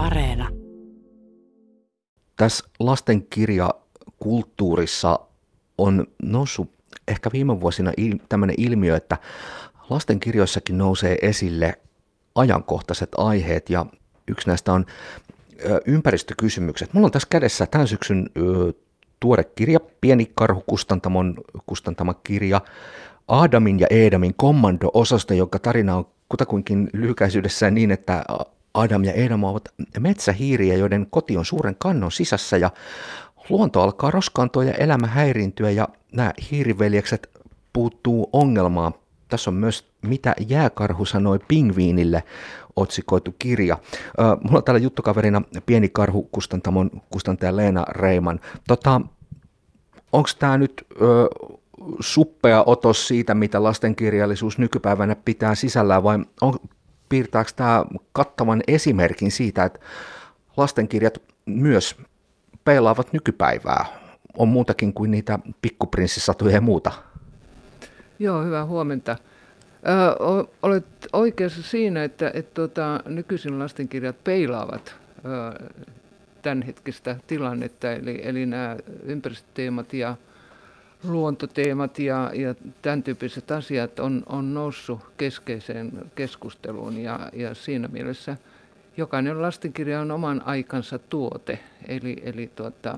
Areena. Tässä lastenkirjakulttuurissa on noussut ehkä viime vuosina il, tämmöinen ilmiö, että lastenkirjoissakin nousee esille ajankohtaiset aiheet ja yksi näistä on ympäristökysymykset. Mulla on tässä kädessä tämän syksyn ö, tuore kirja, Pieni karhu kustantamon kustantama kirja, Adamin ja Edamin kommando-osasto, jonka tarina on kutakuinkin lyhykäisyydessään niin, että Adam ja Edam ovat metsähiiriä, joiden koti on suuren kannon sisässä ja luonto alkaa roskaantua ja elämä häiriintyä ja nämä hiiriveljekset puuttuu ongelmaan. Tässä on myös Mitä jääkarhu sanoi pingviinille otsikoitu kirja. Mulla on täällä juttukaverina pieni karhu kustantamon kustantaja Leena Reiman. Tota, Onko tämä nyt ö, suppea otos siitä, mitä lastenkirjallisuus nykypäivänä pitää sisällään vai on, piirtääkö tämä kattavan esimerkin siitä, että lastenkirjat myös peilaavat nykypäivää? On muutakin kuin niitä pikkuprinssisatuja ja muuta. Joo, hyvää huomenta. Ö, olet oikeassa siinä, että, että tuota, nykyisin lastenkirjat peilaavat ö, tämänhetkistä tilannetta, eli, eli nämä ympäristöteemat ja luontoteemat ja, ja tämän tyyppiset asiat on, on noussut keskeiseen keskusteluun ja, ja siinä mielessä jokainen lastenkirja on oman aikansa tuote. Eli, eli tuota,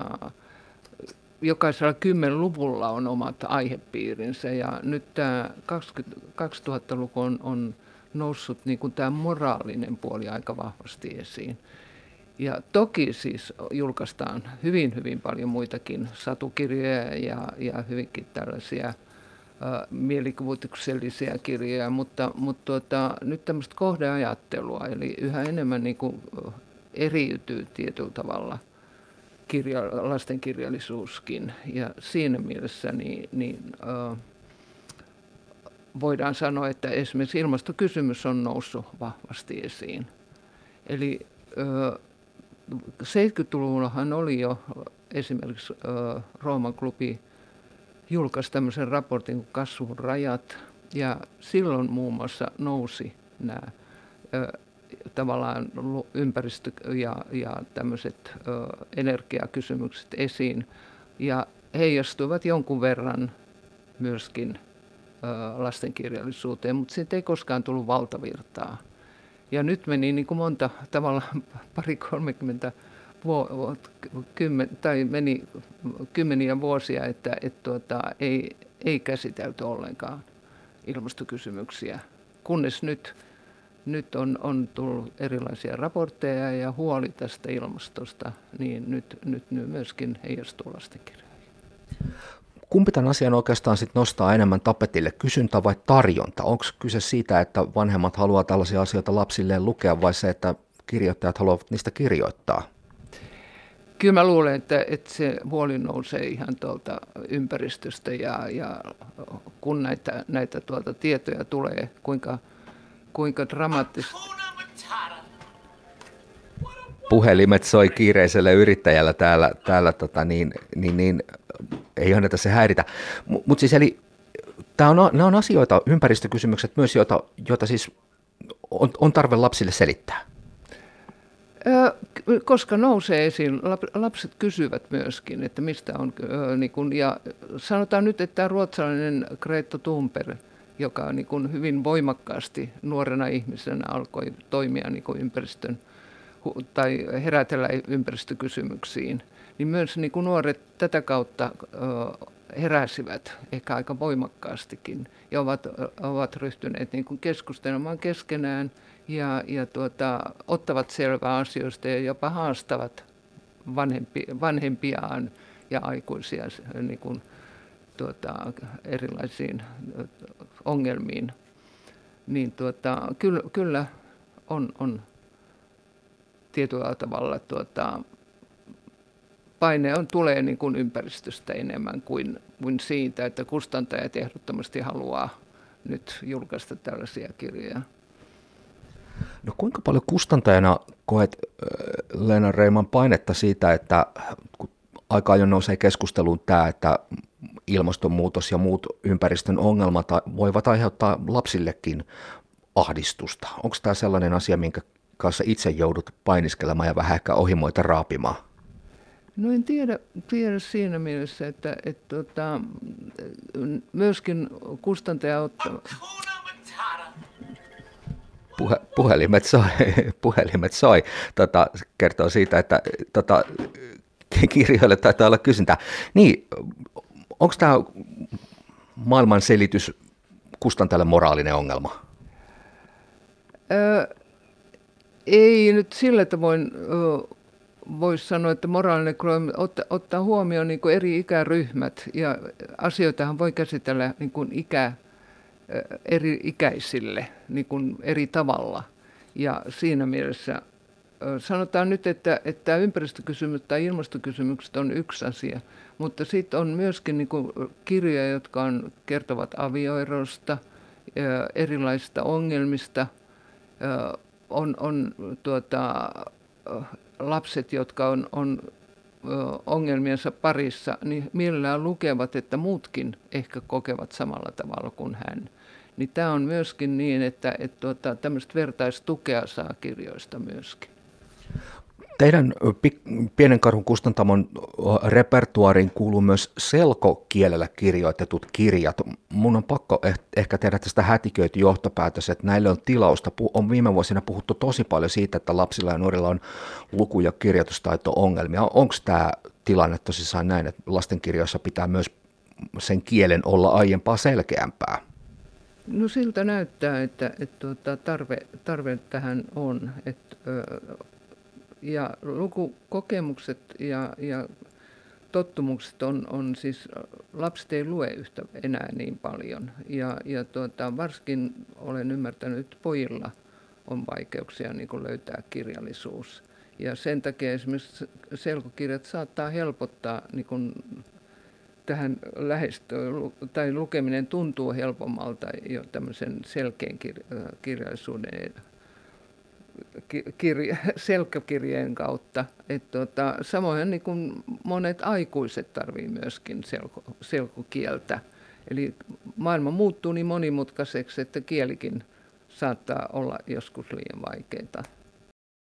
jokaisella kymmenluvulla on omat aihepiirinsä ja nyt tämä 2000-luku on, on noussut niin kuin tämä moraalinen puoli aika vahvasti esiin. Ja toki siis julkaistaan hyvin, hyvin paljon muitakin satukirjoja ja, ja hyvinkin tällaisia ä, mielikuvituksellisia kirjoja, mutta, mutta tuota, nyt tämmöistä kohdeajattelua, eli yhä enemmän niin kuin eriytyy tietyllä tavalla kirja, lastenkirjallisuuskin. Ja siinä mielessä niin, niin, ä, voidaan sanoa, että esimerkiksi ilmastokysymys on noussut vahvasti esiin. Eli 70-luvullahan oli jo esimerkiksi Rooman klubi julkaisi tämmöisen raportin kuin kasvun rajat, ja silloin muun muassa nousi nämä tavallaan ympäristö- ja, ja tämmöiset ö, energiakysymykset esiin, ja heijastuivat jonkun verran myöskin lastenkirjallisuuteen, mutta siitä ei koskaan tullut valtavirtaa. Ja nyt meni niin kuin monta tavallaan pari kolmekymmentä vuo, kymmen, tai meni kymmeniä vuosia, että et tuota, ei, ei käsitelty ollenkaan ilmastokysymyksiä, kunnes nyt, nyt on, on tullut erilaisia raportteja ja huoli tästä ilmastosta, niin nyt, nyt, nyt myöskin heijastuu lastenkirjoihin. Kumpi tämän asian oikeastaan sit nostaa enemmän tapetille, kysyntä vai tarjonta? Onko kyse siitä, että vanhemmat haluavat tällaisia asioita lapsilleen lukea vai se, että kirjoittajat haluavat niistä kirjoittaa? Kyllä mä luulen, että, että se huoli nousee ihan tuolta ympäristöstä ja, ja kun näitä, näitä tuolta tietoja tulee, kuinka, kuinka dramaattista puhelimet soi kiireiselle yrittäjällä täällä, täällä tota niin, niin, niin, ei anneta se häiritä. Mutta mut siis eli tämä on, nämä on asioita, ympäristökysymykset myös, joita, joita siis on, on tarve lapsille selittää. Koska nousee esiin, lapset kysyvät myöskin, että mistä on, niin kun, ja sanotaan nyt, että tämä ruotsalainen Greta Thunberg, joka niin kun hyvin voimakkaasti nuorena ihmisenä alkoi toimia niin kun ympäristön tai herätellä ympäristökysymyksiin, niin myös niin kuin nuoret tätä kautta heräsivät ehkä aika voimakkaastikin ja ovat, ovat ryhtyneet niin kuin keskustelemaan keskenään ja, ja tuota, ottavat selvää asioista ja jopa haastavat vanhempi, vanhempiaan ja aikuisia niin kuin, tuota, erilaisiin ongelmiin. Niin tuota, kyllä, kyllä on, on tietyllä tavalla tuota, paine on, tulee niin kuin ympäristöstä enemmän kuin, kuin siitä, että kustantajat ehdottomasti haluaa nyt julkaista tällaisia kirjoja. No kuinka paljon kustantajana koet Leena Reiman painetta siitä, että kun aika ajoin nousee keskusteluun tämä, että ilmastonmuutos ja muut ympäristön ongelmat voivat aiheuttaa lapsillekin ahdistusta. Onko tämä sellainen asia, minkä kanssa itse joudut painiskelemaan ja vähän ehkä ohimoita raapimaan? No en tiedä, tiedä siinä mielessä, että, että tota, myöskin kustantaja ottaa... Puhe, puhelimet soi, puhelimet soi. Tota, kertoo siitä, että tota, kirjoille taitaa olla kysyntä. Niin, onko tämä maailman selitys kustantajalle moraalinen ongelma? Öö, ei nyt sillä tavoin voisi sanoa, että moraalinen ottaa, ottaa huomioon niin eri ikäryhmät ja asioitahan voi käsitellä niin kuin ikä, eri ikäisille niin kuin eri tavalla. Ja siinä mielessä sanotaan nyt, että, että ympäristökysymykset tai ilmastokysymykset on yksi asia, mutta sitten on myöskin niin kuin kirjoja, jotka on, kertovat avioerosta, erilaisista ongelmista, on, on tuota, lapset, jotka on, on ongelmiensa parissa, niin mielellään lukevat, että muutkin ehkä kokevat samalla tavalla kuin hän. Niin tämä on myöskin niin, että, että tuota, tämmöistä vertaistukea saa kirjoista myöskin. Teidän pienen karhun kustantamon repertuariin kuuluu myös selkokielellä kirjoitetut kirjat. Mun on pakko eh, ehkä tehdä tästä hätiköity johtopäätös, että näille on tilausta. On viime vuosina puhuttu tosi paljon siitä, että lapsilla ja nuorilla on luku- ja kirjoitustaito-ongelmia. Onko tämä tilanne tosissaan näin, että lastenkirjoissa pitää myös sen kielen olla aiempaa selkeämpää? No siltä näyttää, että, että tuota, tarve, tarve tähän on. Että, ja lukukokemukset ja, ja tottumukset on, on siis, lapset ei lue yhtä enää niin paljon. Ja, ja tuota, varsinkin olen ymmärtänyt, että pojilla on vaikeuksia niin kuin löytää kirjallisuus. Ja sen takia esimerkiksi selkokirjat saattaa helpottaa niin kuin tähän lähestö, tai lukeminen tuntuu helpommalta jo tämmöisen selkeän kirjallisuuden kirja, selkäkirjeen kautta. Et tota, samoin niin kuin monet aikuiset tarvii myöskin selko, selkokieltä. Eli maailma muuttuu niin monimutkaiseksi, että kielikin saattaa olla joskus liian vaikeaa.